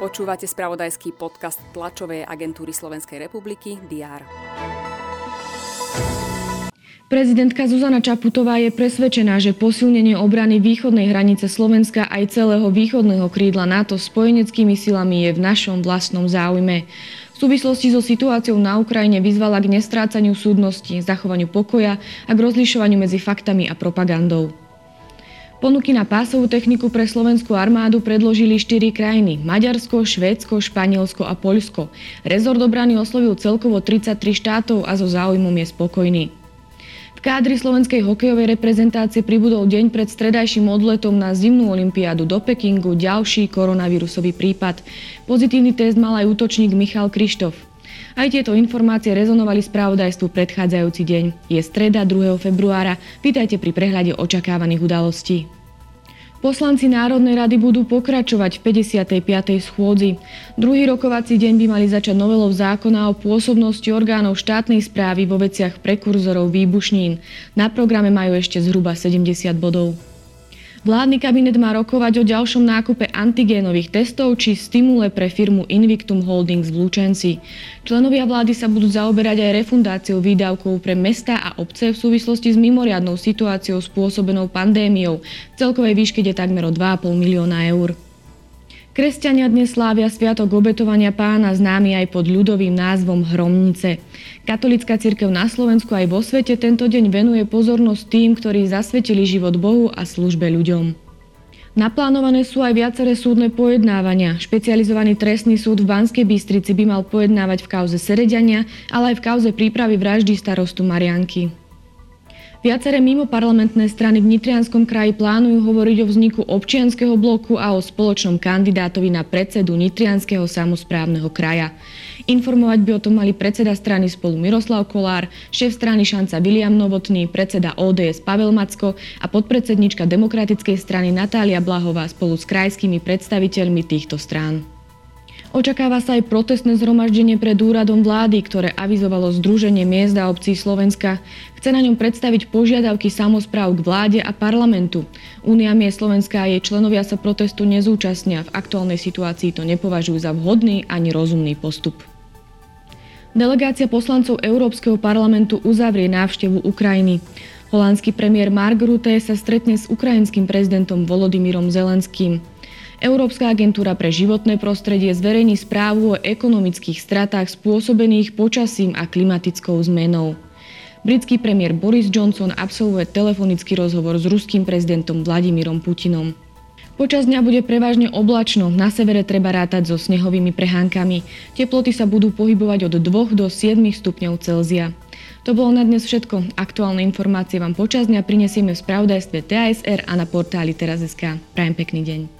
Počúvate spravodajský podcast tlačovej agentúry Slovenskej republiky DR. Prezidentka Zuzana Čaputová je presvedčená, že posilnenie obrany východnej hranice Slovenska aj celého východného krídla NATO spojeneckými silami je v našom vlastnom záujme. V súvislosti so situáciou na Ukrajine vyzvala k nestrácaniu súdnosti, zachovaniu pokoja a k rozlišovaniu medzi faktami a propagandou. Ponuky na pásovú techniku pre slovenskú armádu predložili štyri krajiny. Maďarsko, Švédsko, Španielsko a Poľsko. Rezort obrany oslovil celkovo 33 štátov a so záujmom je spokojný. V kádri slovenskej hokejovej reprezentácie pribudol deň pred stredajším odletom na zimnú olympiádu do Pekingu ďalší koronavírusový prípad. Pozitívny test mal aj útočník Michal Krištof. Aj tieto informácie rezonovali spravodajstvu predchádzajúci deň. Je streda 2. februára. Vítajte pri prehľade očakávaných udalostí. Poslanci Národnej rady budú pokračovať v 55. schôdzi. Druhý rokovací deň by mali začať novelou zákona o pôsobnosti orgánov štátnej správy vo veciach prekurzorov výbušnín. Na programe majú ešte zhruba 70 bodov. Vládny kabinet má rokovať o ďalšom nákupe antigénových testov či stimule pre firmu Invictum Holdings v Lučenci. Členovia vlády sa budú zaoberať aj refundáciou výdavkov pre mesta a obce v súvislosti s mimoriadnou situáciou spôsobenou pandémiou. V celkovej výške je takmer o 2,5 milióna eur. Kresťania dnes slávia Sviatok obetovania pána, známy aj pod ľudovým názvom Hromnice. Katolická cirkev na Slovensku aj vo svete tento deň venuje pozornosť tým, ktorí zasvetili život Bohu a službe ľuďom. Naplánované sú aj viaceré súdne pojednávania. Špecializovaný trestný súd v Banskej Bystrici by mal pojednávať v kauze Sereďania, ale aj v kauze prípravy vraždy starostu Marianky. Viaceré mimoparlamentné strany v Nitrianskom kraji plánujú hovoriť o vzniku občianského bloku a o spoločnom kandidátovi na predsedu Nitrianského samozprávneho kraja. Informovať by o tom mali predseda strany spolu Miroslav Kolár, šéf strany Šanca William Novotný, predseda ODS Pavel Macko a podpredsednička Demokratickej strany Natália Blahová spolu s krajskými predstaviteľmi týchto strán. Očakáva sa aj protestné zhromaždenie pred úradom vlády, ktoré avizovalo Združenie miest a obcí Slovenska. Chce na ňom predstaviť požiadavky samozpráv k vláde a parlamentu. Únia miest Slovenska a jej členovia sa protestu nezúčastnia. V aktuálnej situácii to nepovažujú za vhodný ani rozumný postup. Delegácia poslancov Európskeho parlamentu uzavrie návštevu Ukrajiny. Holandský premiér Mark Rutte sa stretne s ukrajinským prezidentom Volodymyrom Zelenským. Európska agentúra pre životné prostredie zverejní správu o ekonomických stratách spôsobených počasím a klimatickou zmenou. Britský premiér Boris Johnson absolvuje telefonický rozhovor s ruským prezidentom Vladimírom Putinom. Počas dňa bude prevažne oblačno, na severe treba rátať so snehovými prehánkami. Teploty sa budú pohybovať od 2 do 7 stupňov Celzia. To bolo na dnes všetko. Aktuálne informácie vám počas dňa prinesieme v spravodajstve TASR a na portáli teraz.sk. Prajem pekný deň.